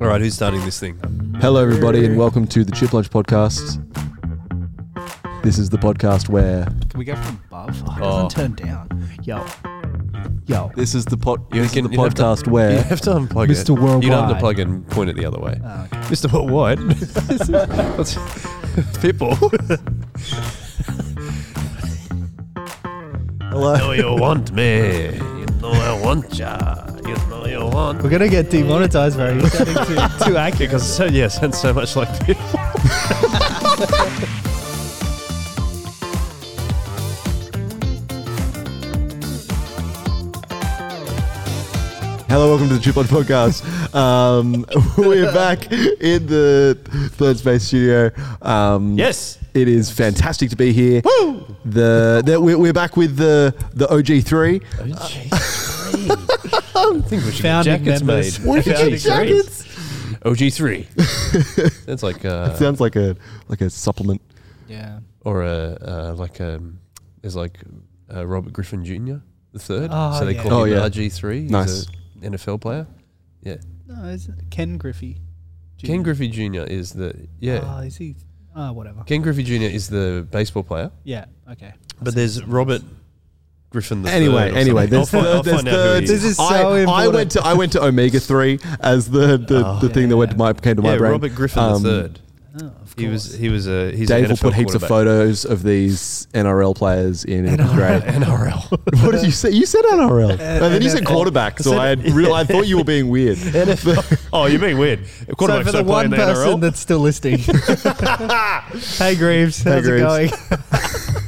All right, who's starting this thing? Hello, everybody, and welcome to the Chip Lunch Podcast. This is the podcast where Can we go from above? Oh, it Oh. doesn't turn down. Yo. Yo. this is the pod, You this is can- the you have to- podcast You where have to unplug it. Mr. You don't have to plug it and point it the other way. Oh, okay. Mr. Worldwide. What's people? hello. know you want me. You know I want ya. You know you want. We're going to get demonetized, bro. You're sounding too, too accurate. Because so yeah, sounds so much like people. Hello, welcome to the Chip Lunch Podcast. Um, we're back in the Third Space Studio. Um, Yes. it is fantastic to be here. Woo! The, the we're, we're back with the the OG three. I think we should Founding get jackets members. made. What did you Founding get jackets? OG three. That's like uh, Sounds like a like a supplement. Yeah. or a uh, like a there's like uh, Robert Griffin Jr. the third. Oh, so they yeah. call Oh, him yeah. RG three. Nice. an NFL player. Yeah. No, is it Ken Griffey? Ken Griffey Jr. is the yeah. Oh, is he? Oh, whatever. Ken Griffey Jr. is the baseball player, Yeah. Okay. but there's Robert Griffin the Anyway, third or anyway, something. I'll find, I'll third, find out who he third. is. This is so I, I went to I went to Omega three as the the, Oh. the thing that went to my came to my yeah, brain. Robert Griffin Um, the third. Oh, He was he was a he's Dave an will NFL put heaps of quarterback. photos of these NRL players in. It'll be great. NRL. what did you say? You said NRL, and then you said quarterback. So I had real, I thought you were being weird. oh, you're being weird. so Quarterbacks for the don't play in one the person NRL. that's still listening. hey, Greaves. Hey, How's Greaves. it going?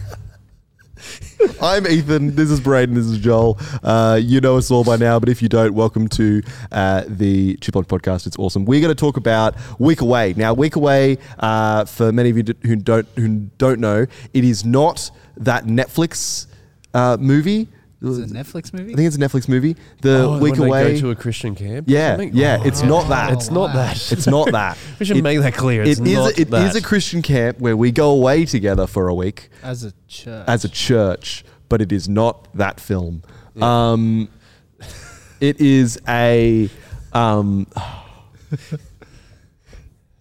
I'm Ethan. This is Braden. This is Joel. Uh, you know us all by now, but if you don't, welcome to uh, the On Podcast. It's awesome. We're going to talk about Week Away. Now, Week Away, uh, for many of you who don't who don't know, it is not that Netflix uh, movie. Is it a Netflix movie? I think it's a Netflix movie. The Oh, Week when Away. They go to a Christian camp. or yeah, something? yeah. Oh, It's not that. It's not that. It's not that. We should It- make that clear. It's It is. not It that. is a Christian camp where we go away together for a week As a church. as a church, but it is not that film. Um, it is a. Um,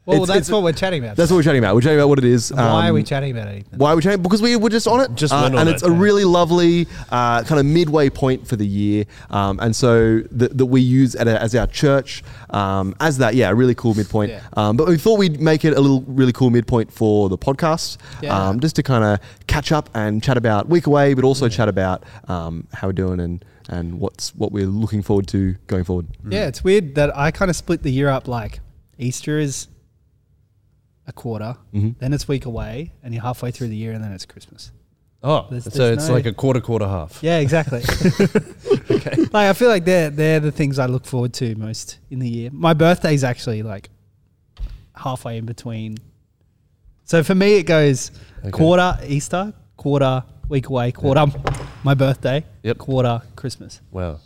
well, it's- that's it's- what we're chatting about. that's what we're chatting about. We're chatting about what it is. Why are we Um, chatting about it? Why are we chatting? Because we were just on it, Just Uh, went on and it. it's a really lovely uh, kind of midway point for the year, um, and so that that we use at a, as our church um, as that, yeah, a really cool midpoint. Yeah. Um, but we thought we'd make it a little really cool midpoint for the podcast, Yeah. um, just to kind of catch up and chat about week away, but also chat about um, how we're doing and and what's what we're looking forward to going forward. Yeah, it's weird that I kind of split the year up like Easter is a quarter, Mhm. then it's week away, and you're halfway through the year, and then it's Christmas. Oh, There's- so there's it's no- like a quarter, quarter, half. Yeah, exactly. Okay. like I feel like they're they're the things I look forward to most in the year. My birthday's actually like halfway in between. So for me, it goes Okay. quarter Easter, quarter week away, quarter my birthday, Yep. quarter Christmas. Wow.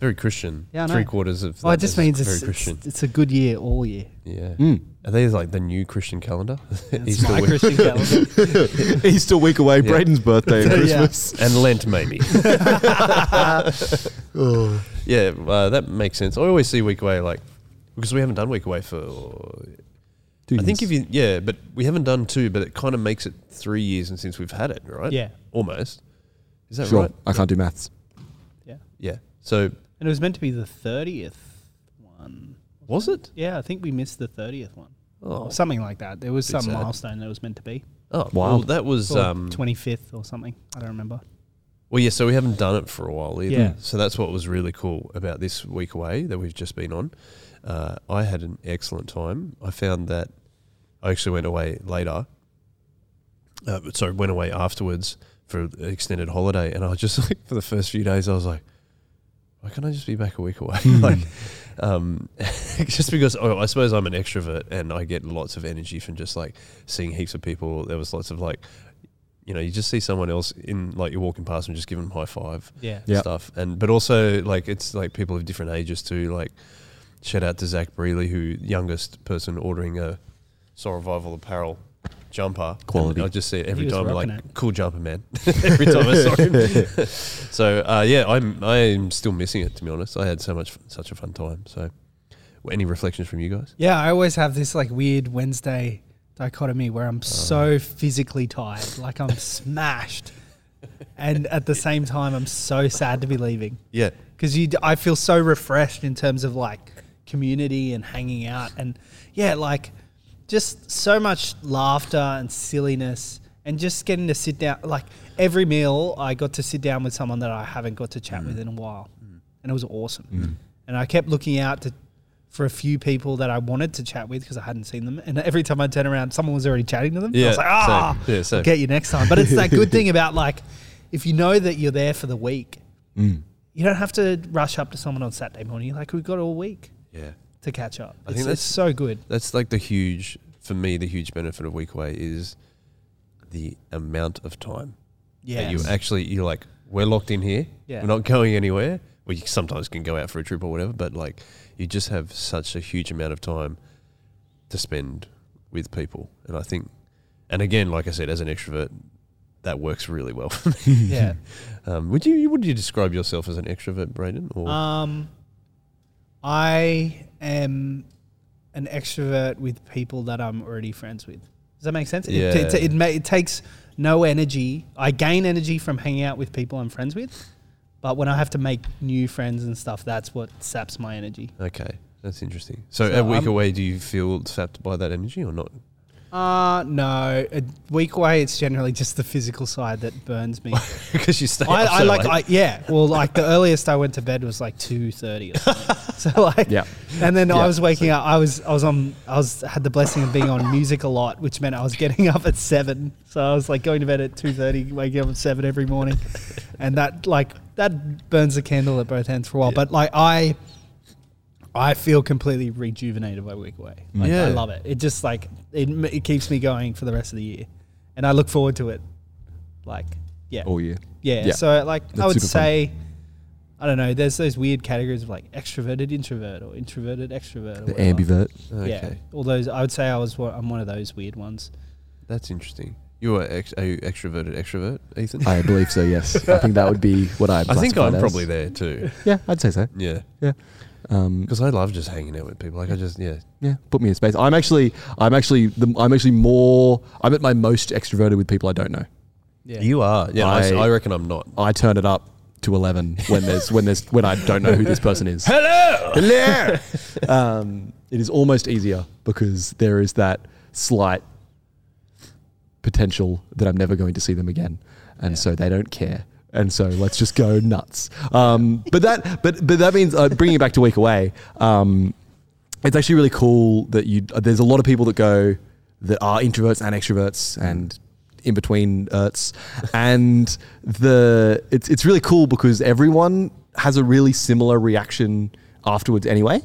Very Christian. Yeah, I know. Three quarters of. Well, it just means very it's, Christian. it's it's a good year all year. yeah. Mm. Are they like the new Christian calendar? It's Easter my week. Christian calendar. Easter week away, Yeah. Braden's birthday, and Yeah. Christmas. and Lent maybe. Oh. yeah, uh, that makes sense. I always see week away like because we haven't done week away for. Two I think if you yeah, but we haven't done two, but it kind of makes it three years and since we've had it, right? Yeah, almost. Is that sure, right? I can't do maths. yeah. Yeah. So And it was meant to be the thirtieth one. was it? Yeah, I think we missed the thirtieth one. Oh, Or something like that. There was Bit some sad. milestone that was meant to be. oh well, that was um. Twenty fifth or something. I don't remember. Well, yeah. So we haven't done it for a while either. Yeah. So that's what was really cool about this week away that we've just been on. Uh, I had an excellent time. I found that I actually went away later. Uh, sorry, went away afterwards for an extended holiday, and I was just like, for the first few days, I was like, why can't I just be back a week away? like, um, just because oh, I suppose I'm an extrovert and I get lots of energy from just like seeing heaps of people. There was lots of like, you know, you just see someone else in like you're walking past and just give them high five Yeah. Yeah. stuff. And but also like it's like people of different ages too. Like shout out to Zach Brealey, who youngest person ordering a Soul Revival apparel jumper. Quality. I just see it every time. I'm like, it. cool jumper, man. every time I saw him. so uh, yeah, I'm I'm still missing it to be honest. I had so much such a fun time. So Any reflections from you guys? Yeah, I always have this like weird Wednesday dichotomy where I'm so physically tired, like I'm smashed, and at the same time I'm so sad to be leaving Yeah. because you. I feel so refreshed in terms of like community and hanging out, and yeah, like just so much laughter and silliness, and just getting to sit down. Like every meal, I got to sit down with someone that I haven't got to chat with in a while, and it was awesome. And I kept looking out to for a few people that I wanted to chat with because I hadn't seen them. And every time I turn around, someone was already chatting to them. I Yeah, was like, ah, same. Yeah. I'll get you next time. But it's that good thing about like, if you know that you're there for the week, Mm. you don't have to rush up to someone on Saturday morning. You're like, we've got all week Yeah. To catch up. I It's, think that's- so good. That's like the huge, for me, the huge benefit of week away is the amount of time Yeah. that you actually, you're like, we're locked in here. Yeah. We're not going anywhere. We sometimes can go out for a trip or whatever, but like, you just have such a huge amount of time to spend with people. And I think, and again, like I said, as an extrovert, that works really well for me. yeah. Um, would you would you describe yourself as an extrovert, Braden? Or Um, I am an extrovert with people that I'm already friends with. Does that make sense? It, Yeah. it, it, ma- it takes no energy. I gain energy from hanging out with people I'm friends with, but when I have to make new friends and stuff, that's what saps my energy. okay, that's interesting. So, So a week I'm- away, do you feel sapped by that energy or not? Uh no. A week away, it's generally just the physical side that burns me. because you stay. I, up I like, late. I, yeah. Well, like the earliest I went to bed was like two thirty or so like, Yeah. And then Yeah. I was waking up. I was, I was on, I was had the blessing of being on music a lot, which meant I was getting up at seven. So I was like going to bed at two thirty, waking up at seven every morning, and that like that burns the candle at both ends for a while. But like I, I feel completely rejuvenated by week away. Like Yeah. I love it. It just like it, m- it keeps me going for the rest of the year, and I look forward to it. Like yeah, All year. yeah. Yeah. So like I That's would super fun. say, I don't know. There's those weird categories of like extroverted introvert or introverted extrovert. Or The whatever. ambivert. okay, Yeah. All those. I would say I was. one- I'm one of those weird ones. that's interesting. You are, ex- are you extroverted extrovert, Ethan? I believe so. Yes, I think that would be what I. I think I'm as. probably there too. Yeah, I'd say so. Yeah, Um, because I love just hanging out with people. Like I just yeah, yeah, put me in space. I'm actually, I'm actually, the, I'm actually more. I'm at my most extroverted with people I don't know. Yeah. you are. Yeah, I reckon I'm not. I turn it up to eleven when there's when there's when I don't know who this person is. Hello. Hello. um, it is almost easier because there is that slight potential that I'm never going to see them again, and Yeah. so they don't care. And so let's just go nuts. Um, but that, but but that means uh, bringing it back to week away. Um, it's actually really cool that you. uh, There's a lot of people that go that are introverts and extroverts and in between erts, and the it's it's really cool because everyone has a really similar reaction afterwards anyway.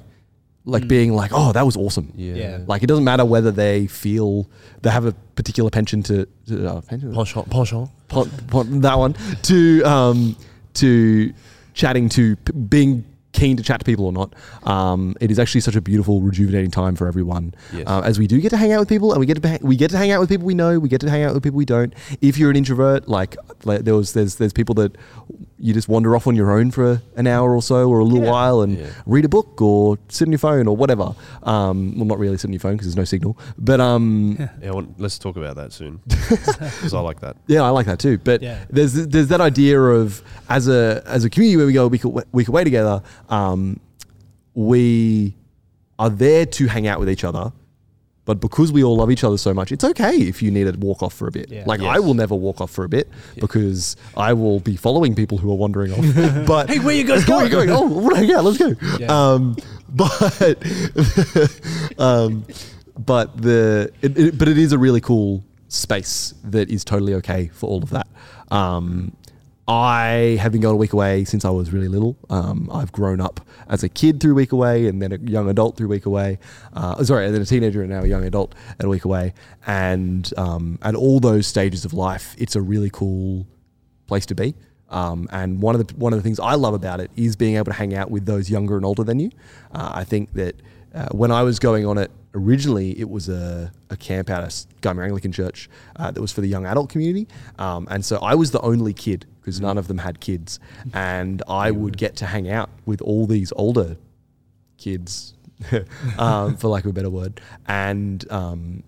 Like being like, oh, that was awesome. Yeah. Yeah. Like it doesn't matter whether they feel they have a particular penchant to, to uh, penchant? Penchant. Penchant. That one to um, to chatting to p- being keen to chat to people or not. Um, it is actually such a beautiful, rejuvenating time for everyone. Yes. Uh, as we do get to hang out with people, and we get to be- we get to hang out with people we know. We get to hang out with people we don't. If you're an introvert, like, like there was there's there's people that you just wander off on your own for an hour or so or a little Yeah. while and Yeah. read a book or sit on your phone or whatever. Um, well, not really sit on your phone because there's no signal. But um, Yeah, I want, let's talk about that soon because I like that. Yeah, I like that too. But Yeah. there's there's that idea of as a as a community where we go a week, awa- week away together, um, we are there to hang out with each other. But because we all love each other so much, it's okay if you need to walk off for a bit. Yeah. Like I will never walk off for a bit because I will be following people who are wandering off. But hey, where you guys going? Where you going? Oh, yeah, let's go. Yeah. Um, but um, but the it, it- but it is a really cool space that is totally okay for all of that. Um, I have been going a week away since I was really little. Um, I've grown up as a kid through week away, and then a young adult through week away. Uh, sorry, and then a teenager, and now a young adult at a week away. And um, at all those stages of life, it's a really cool place to be. Um, and one of the one of the things I love about it is being able to hang out with those younger and older than you. Uh, I think that uh, when I was going on it originally, it was a, a camp out of Gymea Anglican Church uh, that was for the young adult community, um, and so I was the only kid because none of them had kids, and I would get to hang out with all these older kids um, for lack of a better word, and um,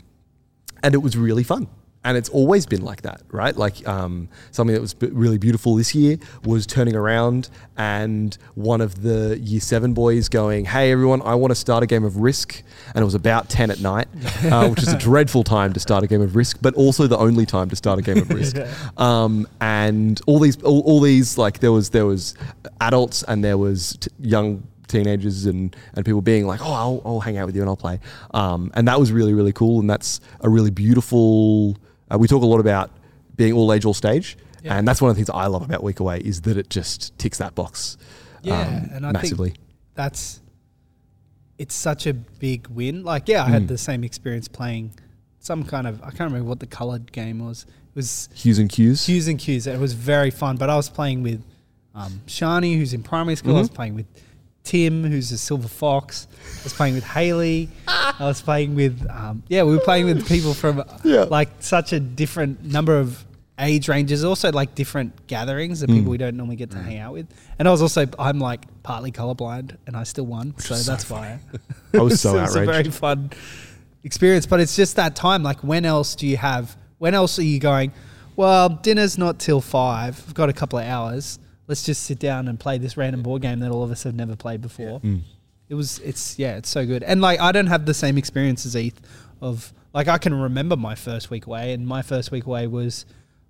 and it was really fun. And it's always been like that, right? Like um, something that was b- really beautiful this year was turning around and one of the year seven boys going, "Hey everyone, I want to start a game of Risk," and it was about ten at night, uh, which is a dreadful time to start a game of Risk, but also the only time to start a game of Risk. Um, and all these, all, all these, like there was there was adults and there was t- young teenagers and, and people being like, oh, I'll, I'll hang out with you and I'll play. Um, and that was really, really cool. And that's a really beautiful, uh, we talk a lot about being all age, all stage. Yeah. And that's one of the things I love about Week Away is that it just ticks that box Yeah, um, and I massively. think that's it's such a big win. Like, yeah, I had Mm. the same experience playing some kind of I can't remember what the colored game was. It was Hues and cues. Q's and Q's. It was very fun. But I was playing with um, Shani, who's in primary school. I was playing with Tim, who's a silver fox. I was playing with Haley. I was playing with um, yeah, we were playing with people from Yeah. like such a different number of age ranges. Also like different gatherings of Mm. people we don't normally get to hang out with. And I was also I'm like partly colorblind, and I still won. So that's why I was so it was a very fun experience. But it's just that time. Like, when else do you have? When else are you going? Well, dinner's not till five. I've got a couple of hours. Let's just sit down and play this random board game that all of us have never played before. Mm. It was. It's yeah. It's so good. And like, I don't have the same experience as Eth. Of like, I can remember my first week away, and my first week away was.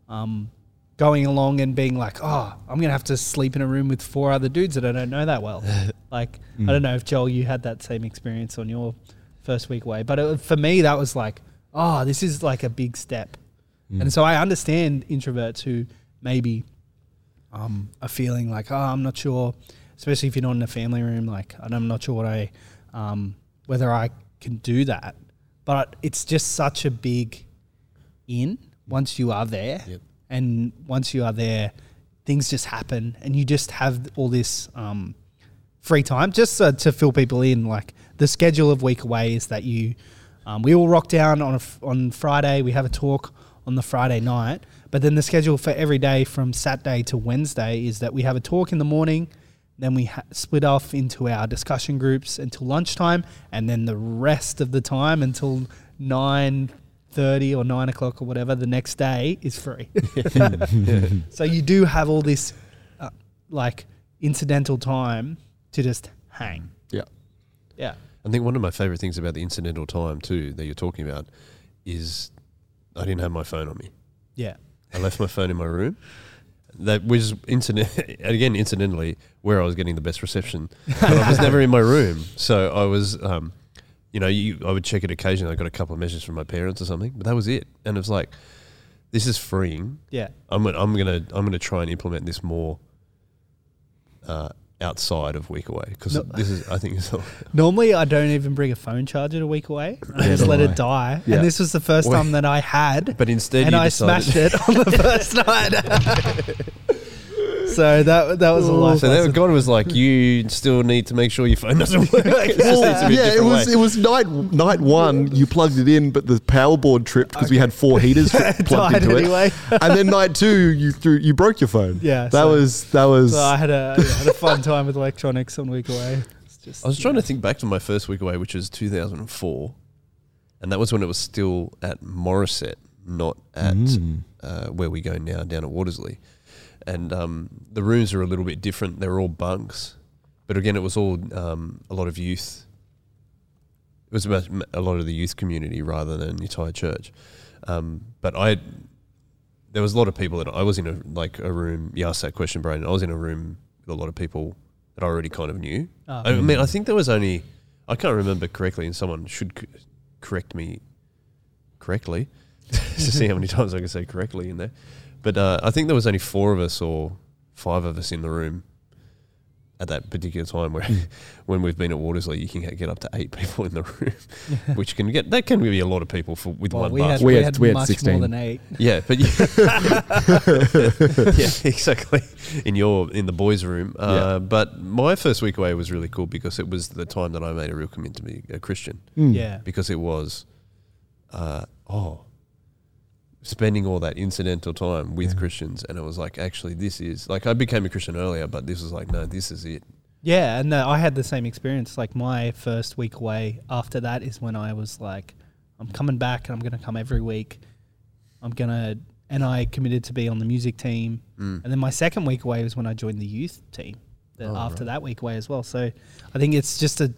Um, going along and being like, oh, I'm gonna have to sleep in a room with four other dudes that I don't know that well. like, Mm. I don't know if Joel, you had that same experience on your first week away, but it, for me, that was like, oh, this is like a big step. Mm. And so I understand introverts who maybe um, are feeling like, oh, I'm not sure, especially if you're not in a family room. Like, I'm not sure what I, um, whether I can do that. But it's just such a big in once you are there. Yep. And once you are there, things just happen and you just have all this um, free time just uh, to fill people in. Like the schedule of week away is that you, um, we all rock down on a on Friday. We have a talk on the Friday night, but then the schedule for every day from Saturday to Wednesday is that we have a talk in the morning. Then we ha- split off into our discussion groups until lunchtime, and then the rest of the time until nine thirty or nine o'clock or whatever the next day is free. So you do have all this uh, like incidental time to just hang. Yeah. Yeah. I think one of my favorite things about the incidental time too that you're talking about is I didn't have my phone on me. Yeah. I left my phone in my room. That was incident again, incidentally, where I was getting the best reception. But I was never in my room, so I was, um, you know, you, I would check it occasionally. I got a couple of messages from my parents or something, but that was it. And it was like, this is freeing. Yeah. I'm gonna, I'm gonna I'm gonna try and implement this more uh, outside of week away because No. this is I think Normally, I don't even bring a phone charger to week away. I Yeah, just let I. it die. Yeah. And this was the first Well- time that I had, but instead and I decided, smashed it on the first night. so that that was a life So that lesson. God was like, you still need to make sure your phone doesn't work. It just needs to be a yeah, it different was way. it was night night one. You plugged it in, but the power board tripped because we had four heaters It plugged died into anyway. it. And then night two, you threw you broke your phone. Yeah, that so- was that was. So I had a, yeah, had a fun time with electronics on week away. It's just, I was trying to think back to my first week away, which was 2004, and that was when it was still at Morisset, not at Mm. uh, where we go now down at Watersley. And um, the rooms are a little bit different. They're all bunks, but again, it was all um, a lot of youth. It was about a lot of the youth community rather than the entire church. Um, but I, there was a lot of people that I was in a like a room. You asked that question, Braden. I was in a room with a lot of people that I already kind of knew. Oh. I mean, I think there was only I can't remember correctly, and someone should c- correct me correctly to see how many times I can say correctly in there. But uh, I think there was only four of us or five of us in the room at that particular time. Where when we've been at Watersley, you can get up to eight people in the room, which can get that can be a lot of people for with well, one we bus. had, We we had- had, we had much 16. more than eight. Yeah, but you yeah, exactly. In your in the boys' room. Uh, Yeah. But my first week away was really cool because it was the time that I made a real commitment to be a Christian. Mm. Yeah. Because it was, uh, oh, spending all that incidental time with Yeah. Christians, and it was like actually this is like I became a Christian earlier, but this was like no, this is it. Yeah, and uh, I had the same experience. Like my first week away after that is when I was like, I'm coming back and I'm going to come every week. I'm to, and I committed to be on the music team. Mm. And then my second week away was when I joined the youth team the, Oh, after right. that week away as well. So I think it's just a,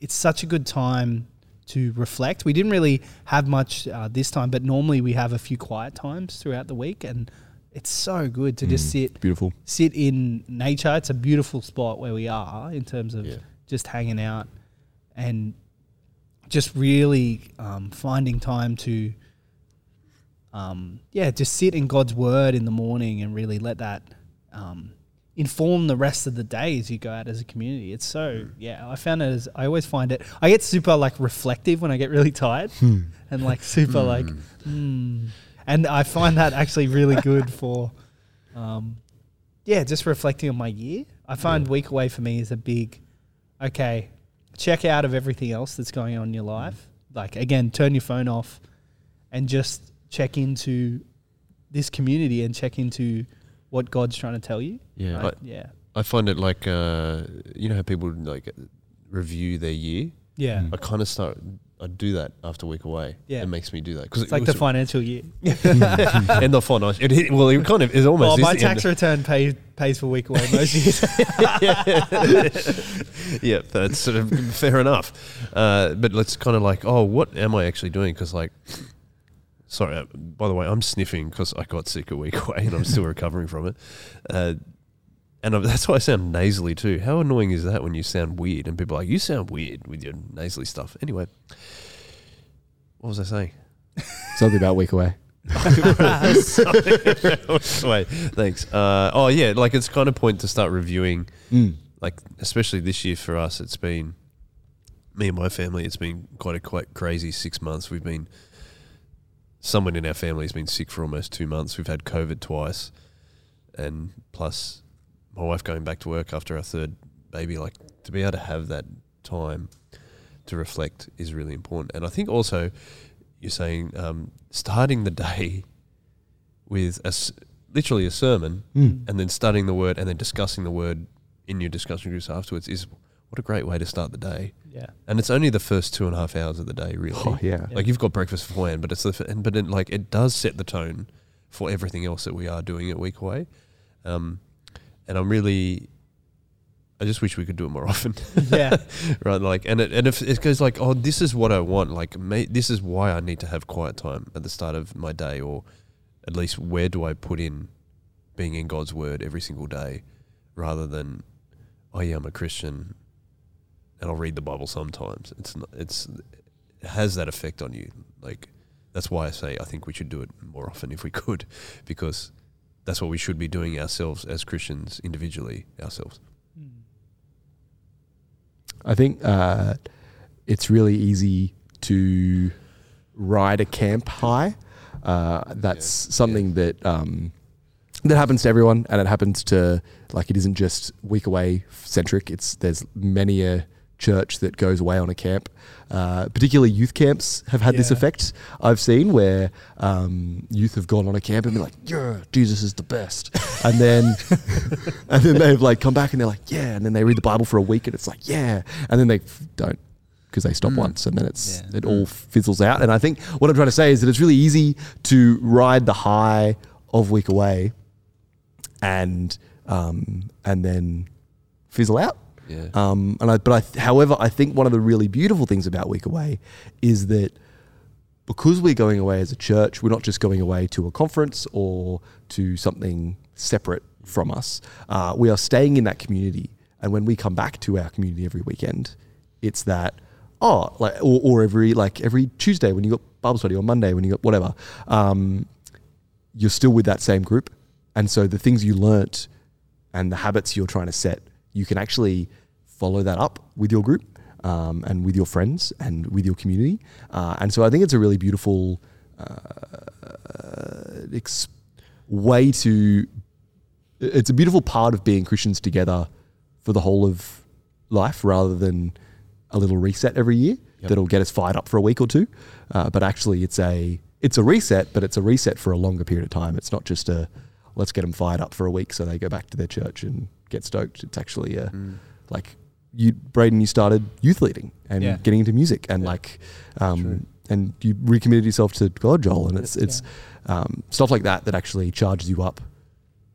it's such a good time to reflect. We didn't really have much uh, this time, but normally we have a few quiet times throughout the week. And it's so good to just Mm, sit beautiful. sit in nature. It's a beautiful spot where we are in terms of Yeah. just hanging out and just really um, finding time to, um, yeah, just sit in God's word in the morning and really let that um, inform the rest of the day as you go out as a community. It's so, yeah, I found it as, I always find it, I get super like reflective when I get really tired and like super like, hmm. And I find that actually really good for, um, yeah, just reflecting on my year. I find week away for me is a big, okay, check out of everything else that's going on in your life. Like again, turn your phone off, and just check into this community and check into what God's trying to tell you. Yeah, Like, I, yeah, I find it like uh, you know how people like review their year. yeah. Mm. I kind of start. I do that after a week away. Yeah. it makes me do that because It's like the financial year. end of financial. It, it, well, it kind of is almost. Oh, is my tax return pay, pays for week away most years. of- yeah, that's sort of fair enough. Uh, but it's kind of like, oh, what am I actually doing? Because like, sorry. Uh, by the way, I'm sniffing because I got sick a week away and I'm still recovering from it. Uh, and I- that's why I sound nasally too. How annoying is that when you sound weird and people are like, you sound weird with your nasally stuff. Anyway, what was I saying? Something about week away. Wait, thanks. Uh, oh yeah, like it's kind of point to start reviewing. Mm. Like especially this year for us, it's been me and my family. It's been quite a quite crazy six months. We've been someone in our family has been sick for almost two months. We've had COVID twice, and plus my wife going back to work after our third baby. Like to be able to have that time to reflect is really important. And I think also you're saying um, starting the day with a literally a sermon Mm. and then studying the word and then discussing the word in your discussion groups afterwards is what a great way to start the day. yeah, And it's only the first two and a half hours of the day, really. Oh yeah. Yeah. Like you've got breakfast beforehand, but it's the f- and but it, like it does set the tone for everything else that we are doing at Week Away. Um, and I'm really, I just wish we could do it more often. yeah, right like and it and if it goes like oh this is what i want like may, this is why i need to have quiet time at the start of my day or at least where do i put in being in god's word every single day rather than oh yeah i'm a christian and i'll read the bible sometimes it's not it's it has that effect on you like that's why i say i think we should do it more often if we could because that's what we should be doing ourselves as christians individually ourselves I think uh, it's really easy to ride a camp high. Uh, that's Yeah. something that um, that happens to everyone, and it happens to like it isn't just week away centric. It's there's many a church that goes away on a camp. Uh, particularly youth camps have had this effect. I've seen where um, youth have gone on a camp and been like, "Yeah, Jesus is the best," and then and then they've like come back and they're like, "Yeah," and then they read the Bible for a week and it's like, "Yeah," and then they f- don't because they stop Mm. once and then it's Yeah. it all fizzles out. And I think what I'm trying to say is that it's really easy to ride the high of week away and um, and then fizzle out. Yeah. Um, and I, but I, however, I think one of the really beautiful things about Week Away is that because we're going away as a church, we're not just going away to a conference or to something separate from us. Uh, we are staying in that community, and when we come back to our community every weekend, it's that oh, like or, or every like every Tuesday when you got Bible study or Monday when you got whatever, um, you're still with that same group, and so the things you learnt and the habits you're trying to set, you can actually follow that up with your group um, and with your friends and with your community. Uh, and so I think it's a really beautiful uh, ex- way to. It's a beautiful part of being Christians together for the whole of life, rather than a little reset every year Yep. that'll get us fired up for a week or two. Uh, but actually, it's a it's a reset, but it's a reset for a longer period of time. It's not just a let's get them fired up for a week so they go back to their church and get stoked. It's actually a Mm. like you, Braden, you started youth leading and Yeah. getting into music, and Yeah. like, um, and you recommitted yourself to God, Joel, and it's it's um, stuff like that that actually charges you up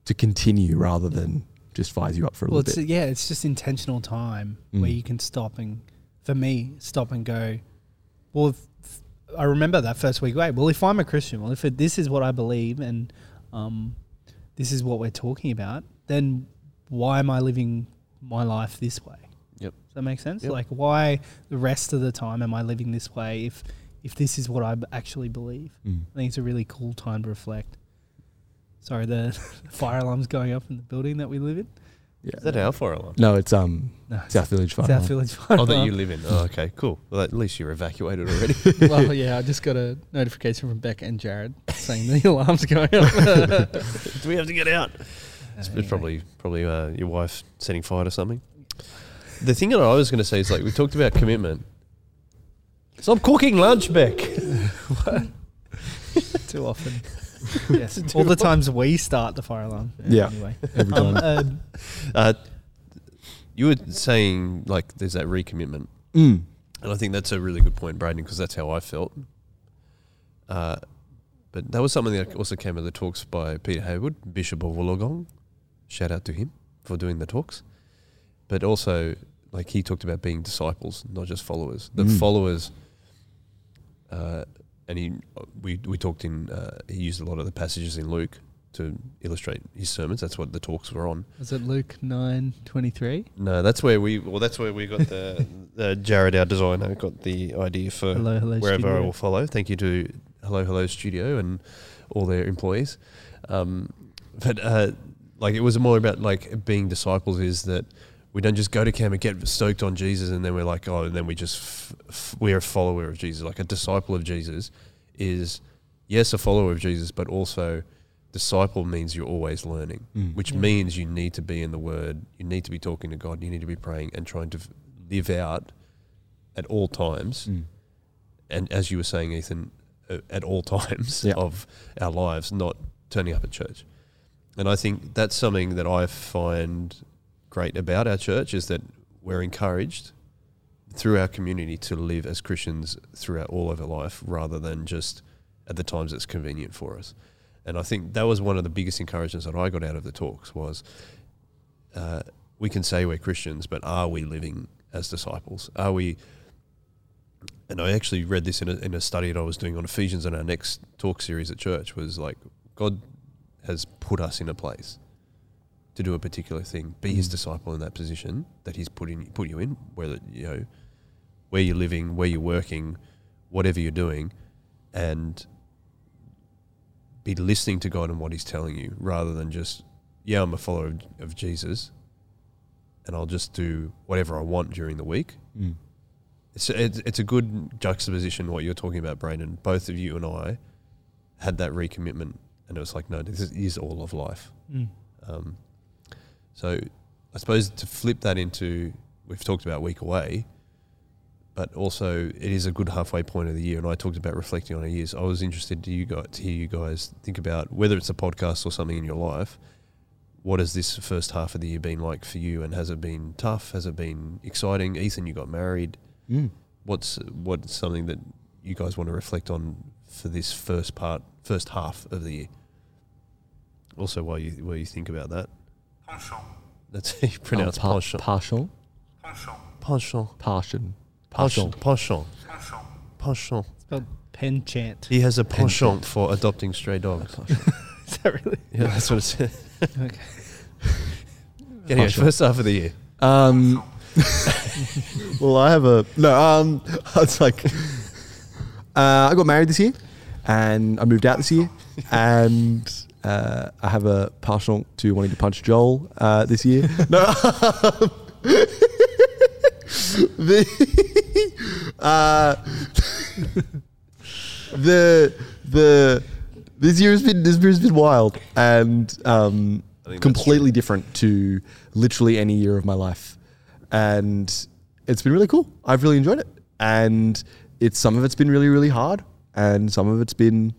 to continue rather than just fires you up for a Well, little it's bit. yeah, it's just intentional time Mm. where you can stop and, for me, stop and go. Well, if, I remember that first week away. Well, if I'm a Christian, well, if it, this is what I believe and um, this is what we're talking about, then why am I living my life this way? Yep. Does that make sense? Yep. Like, why the rest of the time am I living this way if if this is what I actually believe? Mm. I think it's a really cool time to reflect. Sorry, the fire alarm's going up in the building that we live in. Yeah. Is that our fire alarm? No, it's um No, South Village Fire. South Alarm. Village Fire Oh, that you live in. Oh, okay, cool. Well, at least you're evacuated already. well, yeah, I just got a notification from Becca and Jared saying the alarm's going off. Do we have to get out? It's, Anyway. it's probably probably uh, your wife setting fire to something. The thing that I was going to say is like we talked about commitment. Stop cooking lunch, Beck. too often. yes, all the times we start the fire alarm. Yeah. Anyway, Every um, time. um, Uh, you were saying like there's that recommitment, Mm. and I think that's a really good point, Braden, because that's how I felt. Uh, but that was something that also came at the talks by Peter Hayward, Bishop of Wollongong. Shout out to him for doing the talks. But also, like he talked about being disciples, not just followers. The Mm. followers, uh, and he we we talked in. Uh, he used a lot of the passages in Luke to illustrate his sermons. That's what the talks were on. Was it Luke nine twenty three? No, that's where we. Well, that's where we got the, the Jared, our designer, got the idea for hello, hello. wherever I will follow. Thank you to Hello Hello Studio and all their employees. Um, but uh, like it was more about like being disciples is that we don't just go to camp and get stoked on Jesus and then we're like oh and then we just f- f- we're a follower of Jesus. Like a disciple of Jesus is yes a follower of Jesus, but also disciple means you're always learning Mm. which Yeah. means you need to be in the Word, you need to be talking to God, you need to be praying and trying to f- live out at all times. Mm. And as you were saying, Ethan, uh, at all times Yeah. of our lives, not turning up at church. And I think that's something that I find great about our church is that we're encouraged through our community to live as Christians throughout all of our life rather than just at the times it's convenient for us. And I think that was one of the biggest encouragements that I got out of the talks was uh, we can say we're Christians, but are we living as disciples? Are we? And I actually read this in a, in a study that I was doing on Ephesians in our next talk series at church was like God has put us in a place to do a particular thing, be His Mm. disciple in that position that He's put in put you in, whether you know where you're living, where you're working, whatever you're doing, and be listening to God and what He's telling you, rather than just yeah, I'm a follower of, of Jesus, and I'll just do whatever I want during the week. Mm. It's it's, it's a good juxtaposition what you're talking about, Brandon. Both of you and I had that recommitment, and it was like, no, this is, is all of life. Mm. Um, so I suppose to flip that into, we've talked about week away, but also it is a good halfway point of the year. And I talked about reflecting on our years. I was interested to you guys to hear you guys think about whether it's a podcast or something in your life. What has this first half of the year been like for you? And has it been tough? Has it been exciting? Ethan, you got married. Mm. What's what's something that you guys want to reflect on for this first part, first half of the year? Also, while you while you think about that, that's how you pronounce Oh, par- penchant. partial, Penchant. partial, Penchant. partial. Penchant. Penchant. It's spelled penchant. He has a penchant Penchant. for adopting stray dogs. Is that really? Yeah, that's what it said. Okay. Anyway, Penchant. first half of the year. Um, well, I have a no. Um, it's like uh, I got married this year, and I moved out this year, and uh, I have a partial to wanting to punch Joel uh, this year. No, the uh, the the this year has been this year has been wild and um, I think that's completely different to literally any year of my life, and it's been really cool. I've really enjoyed it, and it's some of it's been really really hard, and some of it's been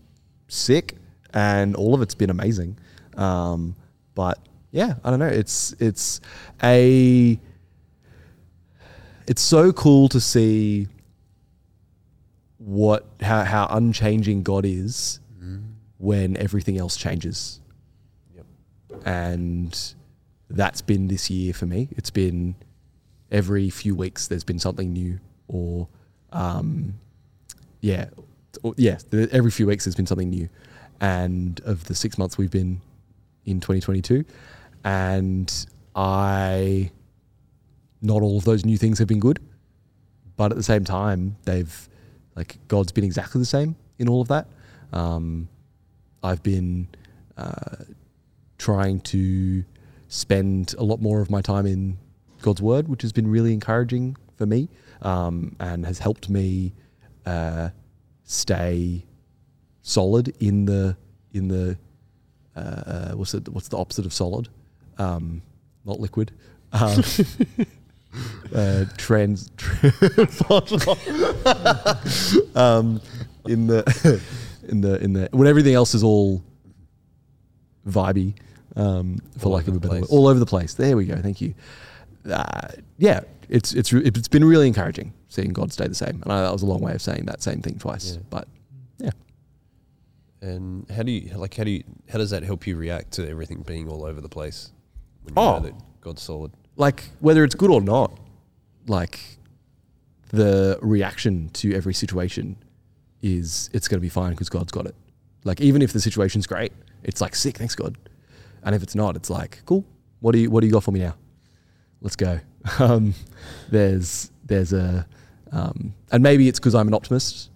sick, and all of it's been amazing. Um, but yeah, I don't know. It's it's a it's so cool to see what how how unchanging God is when everything else changes. Yep. And that's been this year for me. It's been every few weeks there's been something new or um yeah, yeah, the- every few weeks there's been something new. And of the 6 months we've been in 2022 and I not all of those new things have been good, but at the same time, they've like God's been exactly the same in all of that. Um, I've been uh, trying to spend a lot more of my time in God's Word, which has been really encouraging for me um, and has helped me uh, stay solid in the in the uh, uh, what's it what's the opposite of solid? Um, not liquid. Um, uh, trans um, in the in the in the when everything else is all vibey um, for All lack of a better word. all over the place there we go thank you uh, yeah it's it's it's been really encouraging seeing God stay the same and I, that was a long way of saying that same thing twice Yeah. but And how do you like? How do you? How does that help you react to everything being all over the place? When you Oh. know that God's solid. like whether it's good or not, like the reaction to every situation is it's going to be fine because God's got it. Like even if the situation's great, it's like sick, thanks God. And if it's not, it's like cool. What do you What do you got for me now? Let's go. Um, there's there's a um, and maybe it's because I'm an optimist,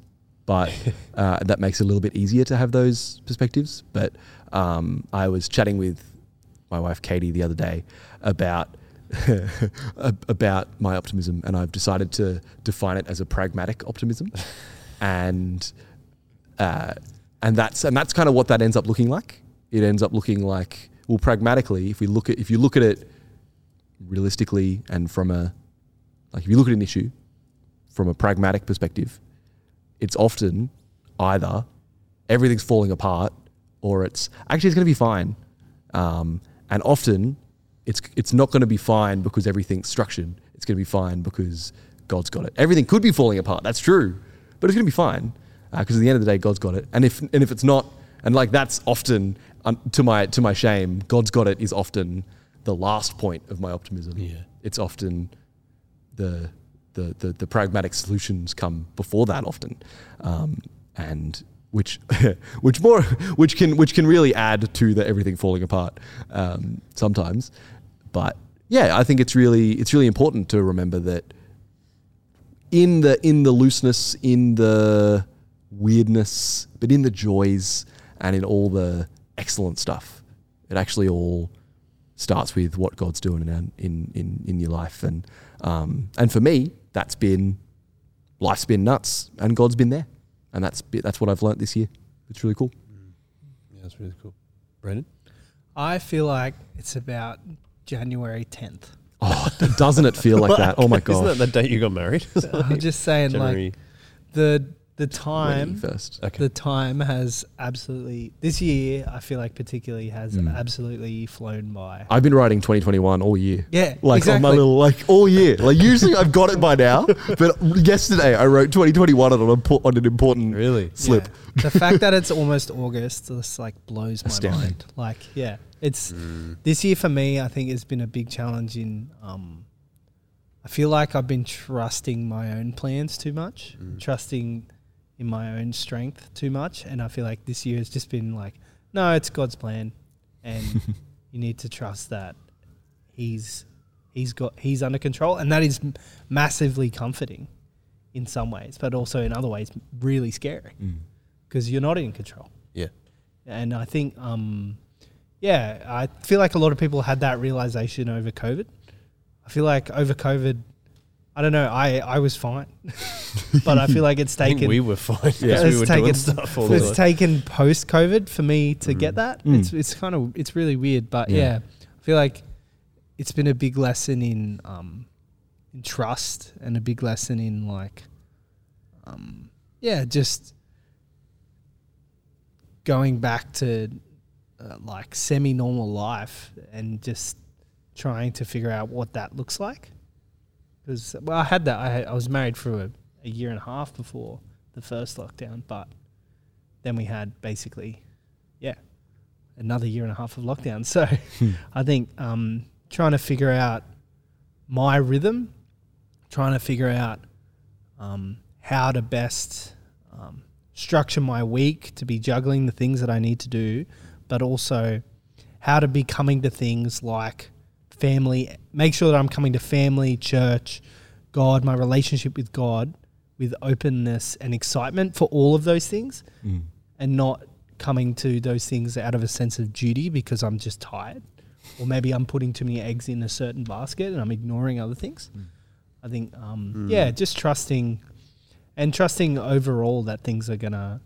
but uh, that makes it a little bit easier to have those perspectives. But um, I was chatting with my wife Katie the other day about about my optimism, and I've decided to define it as a pragmatic optimism, and uh, and that's and that's kind of what that ends up looking like. It ends up looking like well, pragmatically, if we look at if you look at it realistically and from a like if you look at an issue from a pragmatic perspective, it's often either everything's falling apart or it's actually it's going to be fine. Um, and often it's it's not going to be fine because everything's structured. It's going to be fine because God's got it. Everything could be falling apart. That's true, but it's going to be fine because at the end of the day, God's got it. And if and if it's not, and like that's often um, to my to my shame, God's got it is often the last point of my optimism. Yeah. It's often the the the, the pragmatic solutions come before that often, um, and which which more which can which can really add to the everything falling apart um, sometimes. But yeah, I think it's really it's really important to remember that in the in the looseness, in the weirdness, but in the joys and in all the excellent stuff, it actually all starts with what God's doing in in in, in your life, and um, and for me, that's been life's been nuts, and God's been there, and that's that's what I've learnt this year. It's really cool. Mm. Yeah, that's really cool. Brandon, I feel like it's about January 10th. Oh, doesn't it feel like that? Oh my god! isn't that the date you got married? I'm just saying, January. like the the time first. okay. the time has absolutely this year. I feel like particularly has Mm. absolutely flown by. I've been writing 2021 all year. Yeah, Like exactly. on my little like all year. Like usually I've got it by now, but yesterday I wrote 2021 on an on an important really? slip. Yeah. the fact that it's almost August just like blows my Astounding. mind. Like, yeah, it's Mm. this year for me. I think has been a big challenge in. Um, I feel like I've been trusting my own plans too much, Mm. trusting in my own strength too much, and I feel like this year has just been like, no, it's God's plan, and you need to trust that He's He's got He's under control, and that is massively comforting in some ways, but also in other ways really scary Mm. because you're not in control. Yeah. And I think, um, yeah, I feel like a lot of people had that realization over COVID. I feel like over COVID, I don't know, I, I was fine, but I feel like it's taken. we were fine. Yeah. we It's were taken- doing stuff all it's taken post COVID for me to Mm. get that. Mm. It's it's kind of it's really weird, but Yeah. yeah. I feel like it's been a big lesson in um in trust and a big lesson in like um yeah just going back to uh, like semi normal life and just trying to figure out what that looks like. Because well, I had that. I had, I was married for a, a year and a half before the first lockdown, but then we had basically, yeah, another year and a half of lockdown. So I think um, trying to figure out my rhythm, trying to figure out um, how to best um, structure my week to be juggling the things that I need to do, but also how to be coming to things like family, make sure that I'm coming to family, church, God, my relationship with God with openness and excitement for all of those things Mm. and not coming to those things out of a sense of duty because I'm just tired. Or maybe I'm putting too many eggs in a certain basket and I'm ignoring other things. Mm. I think, um, Mm. yeah, just trusting and trusting overall that things are going to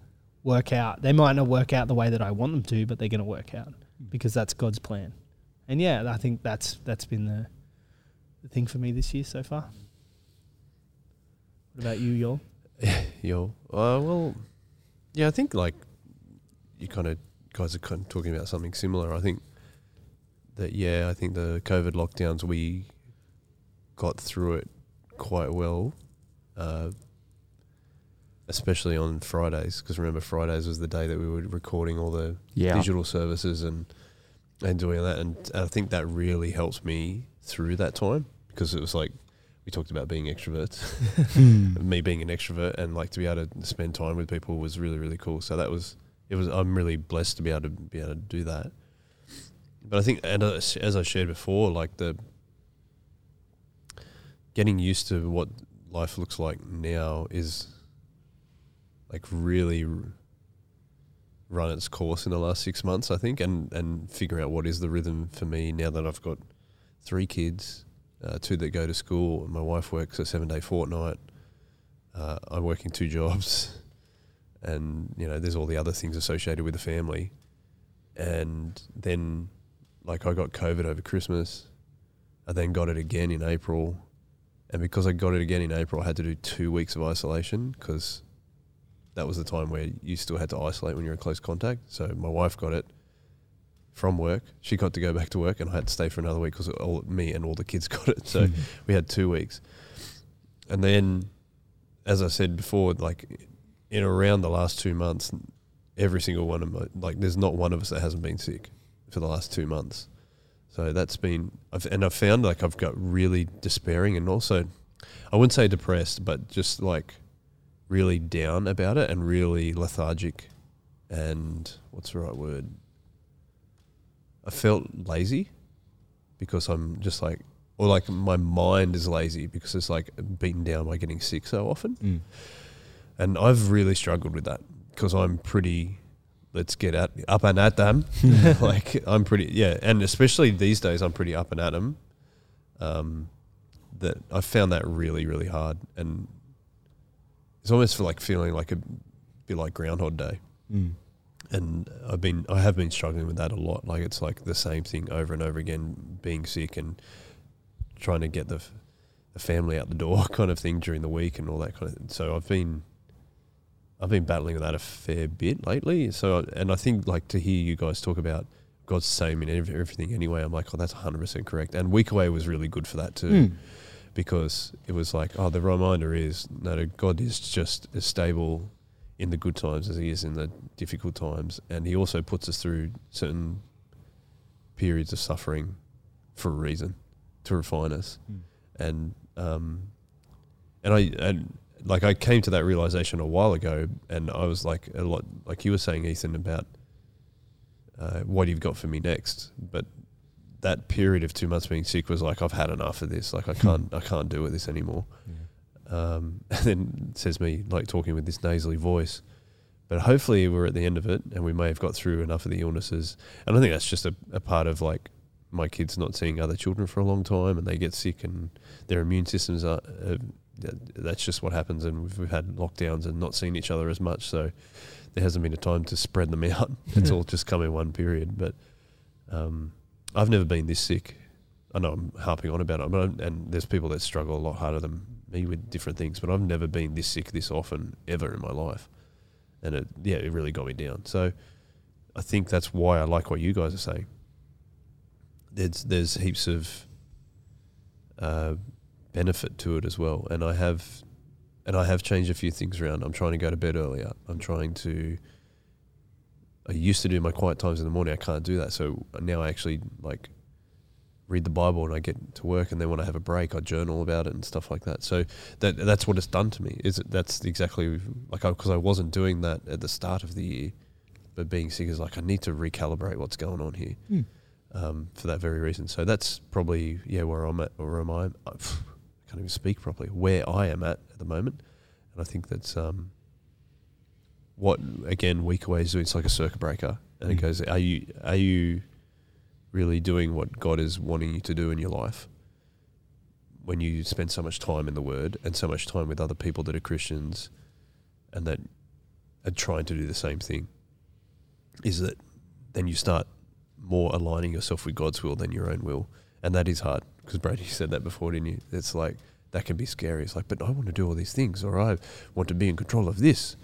work out. They might not work out the way that I want them to, but they're going to work out because that's God's plan. And yeah, I think that's that's been the, the thing for me this year so far. What about you, Yol? Yo, uh, well, yeah, I think like you kind of guys are kind of talking about something similar. I think that yeah, I think the COVID lockdowns we got through it quite well, uh, especially on Fridays because remember Fridays was the day that we were recording all the Yeah. digital services and and doing that, and I think that really helped me through that time because it was like we talked about being extroverts Mm. me being an extrovert and like to be able to spend time with people was really really cool. So that was it was I'm really blessed to be able to be able to do that. But I think and as as I shared before, like the getting used to what life looks like now is like really run its course in the last six months, I think, and and figure out what is the rhythm for me now that I've got three kids, uh, two that go to school, and my wife works a seven day fortnight. Uh, I'm working two jobs, and you know, there's all the other things associated with the family, and then like I got COVID over Christmas, I then got it again in April, and because I got it again in April, I had to do two weeks of isolation because that was the time where you still had to isolate when you're in close contact. So my wife got it from work. She got to go back to work, and I had to stay for another week because all me and all the kids got it. So mm-hmm. we had two weeks, and then, as I said before, like in around the last two months, every single one of my like, there's not one of us that hasn't been sick for the last two months. So that's been, I've, and I've found like I've got really despairing and also, I wouldn't say depressed, but just like really down about it and really lethargic, and what's the right word? I felt lazy because I'm just like, or like my mind is lazy because it's like beaten down by getting sick so often. Mm. And I've really struggled with that because I'm pretty, let's get at, up and at them. like I'm pretty, yeah. And especially these days, I'm pretty up and at them. Um, that I found that really, really hard. And it's almost for like feeling like a bit like Groundhog Day Mm. and I've been I have been struggling with that a lot. Like it's like the same thing over and over again, being sick and trying to get the f- the family out the door kind of thing during the week and all that kind of. Thing. So I've been I've been battling with that a fair bit lately. So and I think like to hear you guys talk about God's same in everything anyway. I'm like, oh, that's 100 percent correct. And week away was really good for that too Mm. Because it was like, oh, the reminder is no, God is just as stable in the good times as He is in the difficult times, and He also puts us through certain periods of suffering for a reason to refine us, Mm. and um, and I and like I came to that realization a while ago, and I was like a lot like you were saying, Ethan, about uh, what you've got for me next, but that period of two months being sick was like I've had enough of this. Like I can't I can't do with this anymore. Um, and then says me like talking with this nasally voice. But hopefully we're at the end of it and we may have got through enough of the illnesses. And I think that's just a, a part of like my kids not seeing other children for a long time and they get sick and their immune systems are, uh, that's just what happens. And we've, we've had lockdowns and not seen each other as much. So there hasn't been a time to spread them out. It's all just come in one period. But um, I've never been this sick. I know I'm harping on about it, but and there's people that struggle a lot harder than me with different things. But I've never been this sick this often ever in my life, and it yeah, it really got me down. So I think that's why I like what you guys are saying. There's there's heaps of uh, benefit to it as well. And I have, and I have changed a few things around. I'm trying to go to bed earlier. I'm trying to. I used to do my quiet times in the morning. I can't do that, so now I actually like read the Bible and I get to work, and then when I have a break, I journal about it and stuff like that. So that that's what it's done to me. Is it? That's exactly like because I, wasn't doing that at the start of the year, but being sick is like I need to recalibrate what's going on here Hmm. um, for that very reason. So that's probably yeah where I'm at, or am I? I can't even speak properly. Where I am at at the moment, and I think that's um, what again week away is doing. It's like a circuit breaker, and it Mm. goes, are you are you really doing what God is wanting you to do in your life? When you spend so much time in the Word and so much time with other people that are Christians, and that are trying to do the same thing, is that then you start more aligning yourself with God's will than your own will, and that is hard because Brady said that before, didn't you? It's like that can be scary. It's like, but I want to do all these things, or I want to be in control of this.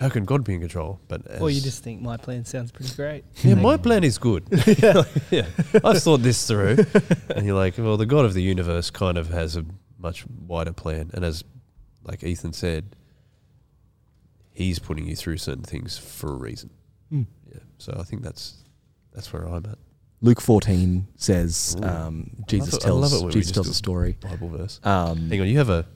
How can God be in control? But Or you just think my plan sounds pretty great. yeah, my plan is good. yeah. I've thought this through. And you're like, well, the God of the universe kind of has a much wider plan. And as, like Ethan said, he's putting you through certain things for a reason. Mm. Yeah. So I think that's that's where I'm at. Luke 14 says Ooh. um, I Jesus love it- I love tells it when we Jesus just tells do a story. Bible verse. Um, Hang on, you have a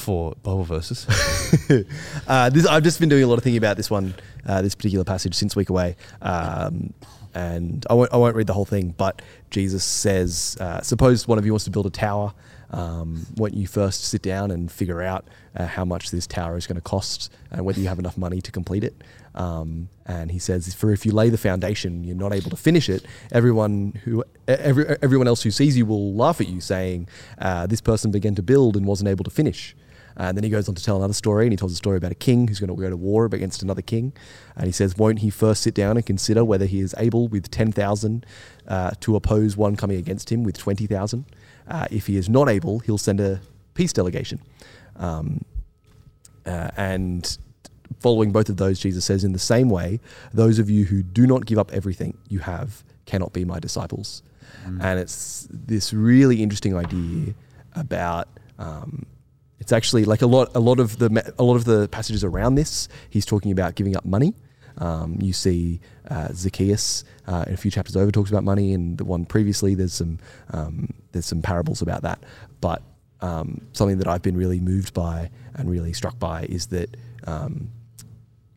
four Bible verses. uh, this, I've just been doing a lot of thinking about this one, uh, this particular passage since week away, um, and I won't, I won't read the whole thing. But Jesus says, uh, "Suppose one of you wants to build a tower. Um, won't you first sit down and figure out uh, how much this tower is going to cost and whether you have enough money to complete it?" Um, and he says, "For if you lay the foundation, you're not able to finish it. Everyone who, every, everyone else who sees you will laugh at you, saying, uh, this person began to build and wasn't able to finish.'" And then he goes on to tell another story, and he tells a story about a king who's going to go to war against another king. And he says, Won't he first sit down and consider whether he is able with 10,000 uh, to oppose one coming against him with 20,000? Uh, if he is not able, he'll send a peace delegation. Um, uh, and following both of those, Jesus says, In the same way, those of you who do not give up everything you have cannot be my disciples. And it's this really interesting idea about. Um, it's actually like a lot, a lot of the, a lot of the passages around this. He's talking about giving up money. Um, you see uh, Zacchaeus uh, in a few chapters over talks about money, and the one previously there's some um, there's some parables about that. But um, something that I've been really moved by and really struck by is that um,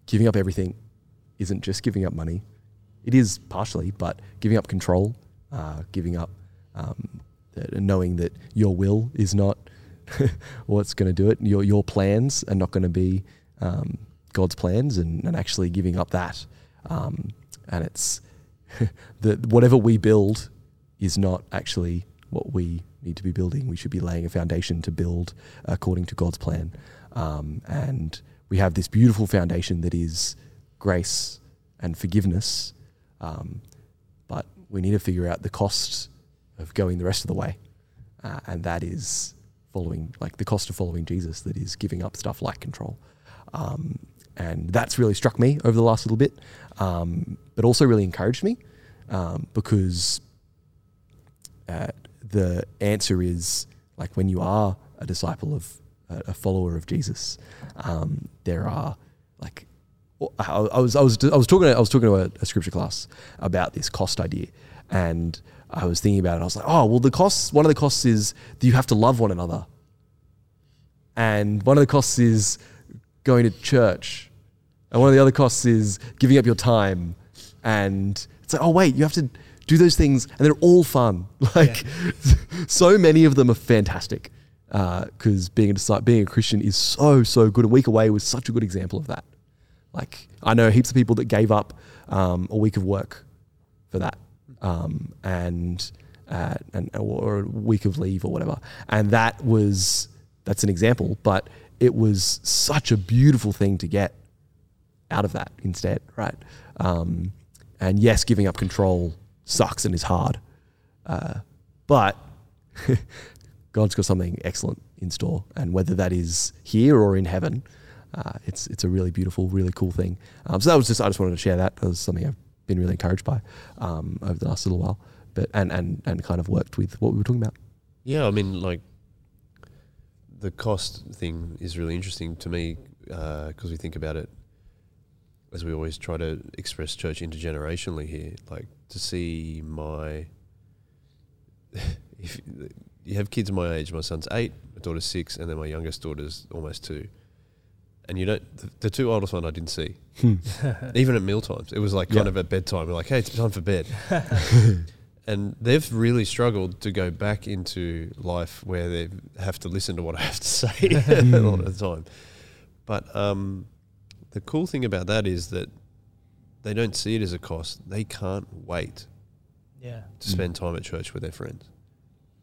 giving up everything isn't just giving up money. It is partially, but giving up control, uh, giving up um, knowing that your will is not what's going to do it. Your your plans are not going to be um, God's plans, and, and actually giving up that. Um, and it's that whatever we build is not actually what we need to be building. We should be laying a foundation to build according to God's plan. Um, and we have this beautiful foundation that is grace and forgiveness. Um, but we need to figure out the cost of going the rest of the way. Uh, and that is following, like the cost of following Jesus, that is giving up stuff like control. Um, and that's really struck me over the last little bit, um, but also really encouraged me um, because uh, the answer is like when you are a disciple of a, follower of Jesus, um, there are like I, I was I was I was talking to, I was talking to a, a scripture class about this cost idea, and I was thinking about it. I was like, oh well, the costs. One of the costs is that you have to love one another, and one of the costs is going to church, and one of the other costs is giving up your time, and it's like, oh wait, you have to do those things, and they're all fun. Like, so many of them are fantastic. Because being a disciple, being a Christian is so so good. A week away was such a good example of that. Like I know heaps of people that gave up um, a week of work for that, um, and uh, and or a week of leave or whatever. And that was that's an example, but it was such a beautiful thing to get out of that instead, right? Um, and yes, giving up control sucks and is hard, uh, but God's got something excellent in store, and whether that is here or in heaven, uh, it's it's a really beautiful, really cool thing. Um, so that was just I just wanted to share that. That was something I've been really encouraged by um, over the last little while, but and and and kind of worked with what we were talking about. Yeah, I mean, like the cost thing is really interesting to me because we think about it as we always try to express church intergenerationally here. Like to see my, if you have kids my age, my son's eight, my daughter's six, and then my youngest daughter's almost two. And you don't, the, the two oldest one I didn't see, Hmm. even at meal times. It was like kind Yeah. of at bedtime. We're like, hey, it's time for bed. and they've really struggled to go back into life where they have to listen to what I have to say a lot of the time. But um, the cool thing about that is that they don't see it as a cost. They can't wait Yeah. to spend time at church with their friends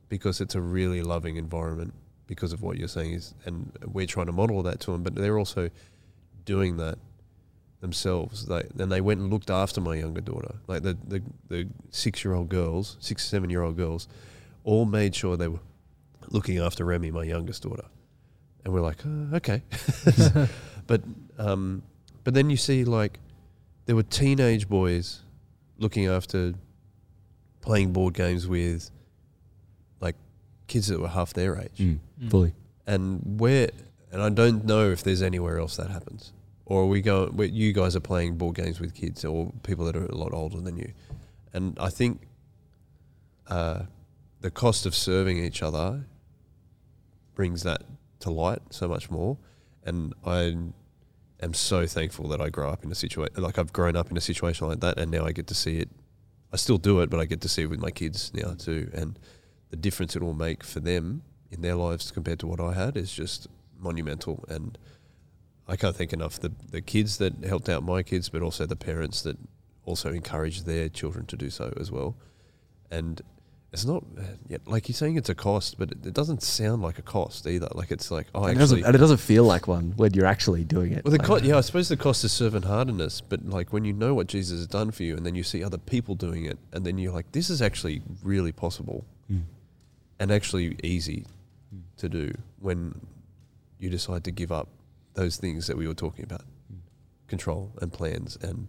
because it's a really loving environment because of what you're saying is and we're trying to model that to them but they're also doing that themselves. Like and they went and looked after my younger daughter. Like the the, the six year old girls six seven year old girls all made sure they were looking after Remy my youngest daughter. And we're like oh, okay. But um but then you see like there were teenage boys looking after playing board games with kids that were half their age. Mm. Fully. And where and I don't know if there's anywhere else that happens. Or we go where you guys are playing board games with kids or people that are a lot older than you. And I think uh, the cost of serving each other brings that to light so much more. And I am so thankful that I grow up in a situation like I've grown up in a situation like that, and now I get to see it. I still do it, but I get to see it with my kids now too, and the difference it will make for them in their lives compared to what I had is just monumental. And I can't thank enough the the kids that helped out my kids, but also the parents that also encouraged their children to do so as well. And it's not like you're saying it's a cost, but it, doesn't sound like a cost either. Like it's like oh, and, it doesn't, actually, and it doesn't feel like one when you're actually doing it. well, the Like- co- yeah, I suppose the cost is servant heartedness, but like when you know what Jesus has done for you, and then you see other people doing it, and then you're like, this is actually really possible Mm. And actually easy to do when you decide to give up those things that we were talking about Mm. control and plans and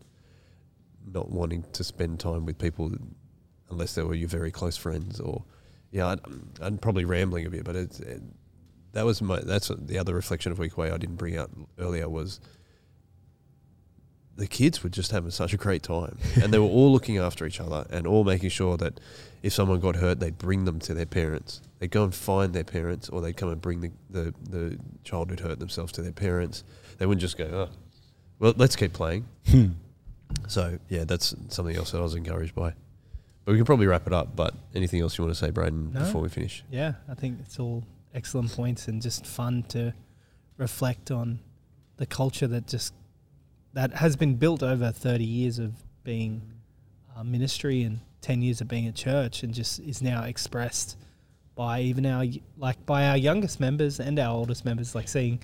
not wanting to spend time with people unless they were your very close friends or yeah I'd, I'm probably rambling a bit but it's it, that was my that's the other reflection of week way I didn't bring out earlier was the kids were just having such a great time. And they were all looking after each other and all making sure that if someone got hurt they'd bring them to their parents. They'd go and find their parents or they'd come and bring the, the, the child who'd hurt themselves to their parents. They wouldn't just go oh well let's keep playing. Hmm. so yeah that's something else that I was encouraged by. But we can probably wrap it up but anything else you want to say Braden No. before we finish? Yeah, I think it's all excellent points and just fun to reflect on the culture that just that has been built over 30 years of being uh, ministry and 10 years of being a church and just is now expressed by even our like by our youngest members and our oldest members like seeing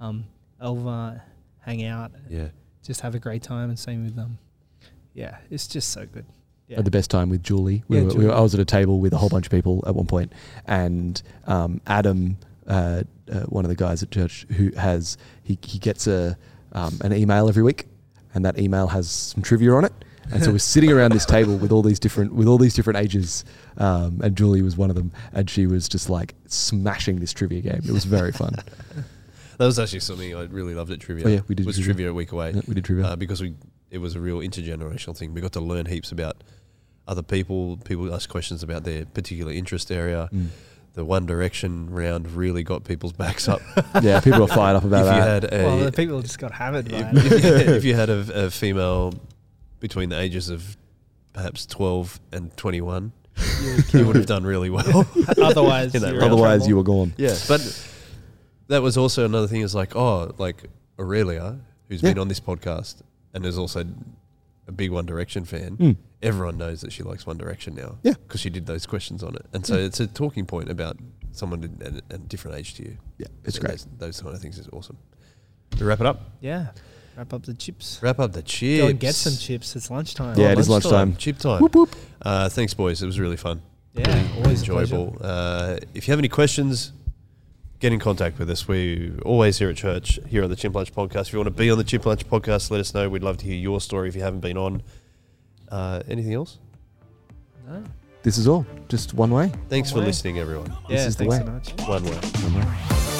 um, Elva hang out yeah. just have a great time and same with them yeah it's just so good. Yeah. Had the best time with Julie. We Yeah, were, we were, I was at a table with a whole bunch of people at one point, and um, Adam, uh, uh, one of the guys at church, who has he, he gets a um, an email every week, and that email has some trivia on it. And so we're sitting around this table with all these different with all these different ages, um, and Julie was one of them, and she was just like smashing this trivia game. It was very fun. that was actually something I really loved at trivia Oh, yeah, we did It was trivia. trivia a week away Yeah, we did trivia. uh, because we it was a real intergenerational thing. We got to learn heaps about other people. People asked questions about their particular interest area. Mm. The One Direction round really got people's backs up. Yeah, people were fired up if about you that. had a, well the people just got hammered by if, it. if you, if you had a, a female between the ages of perhaps twelve and twenty one, you would have done really well. otherwise you're round. in Otherwise, trouble. you were gone. Yeah, but that was also another thing. Is like, oh, like Aurelia, who's Yeah. been on this podcast and is also a big One Direction fan. Mm. Everyone knows that she likes One Direction now. Yeah. because she did those questions on it, and so it's a talking point about someone at, at a different age to you. Yeah, it's So great. Those, those kind of things is awesome. We wrap it up. Yeah. Wrap up the chips. Wrap up the chips. Go and get some chips. It's lunchtime. Yeah, it is lunchtime. Chip time. Whoop, whoop. Uh, thanks, boys. It was really fun. Yeah, Really always a enjoyable. Uh, if you have any questions, get in contact with us. We always here at church, here on the Chimp Lunch podcast. If you want to be on the Chimp Lunch podcast, let us know. We'd love to hear your story if you haven't been on. Uh, anything else? No? This is all. Just one way. Thanks One for way. listening, everyone. Yeah, is the thanks way. so much. One way. One way.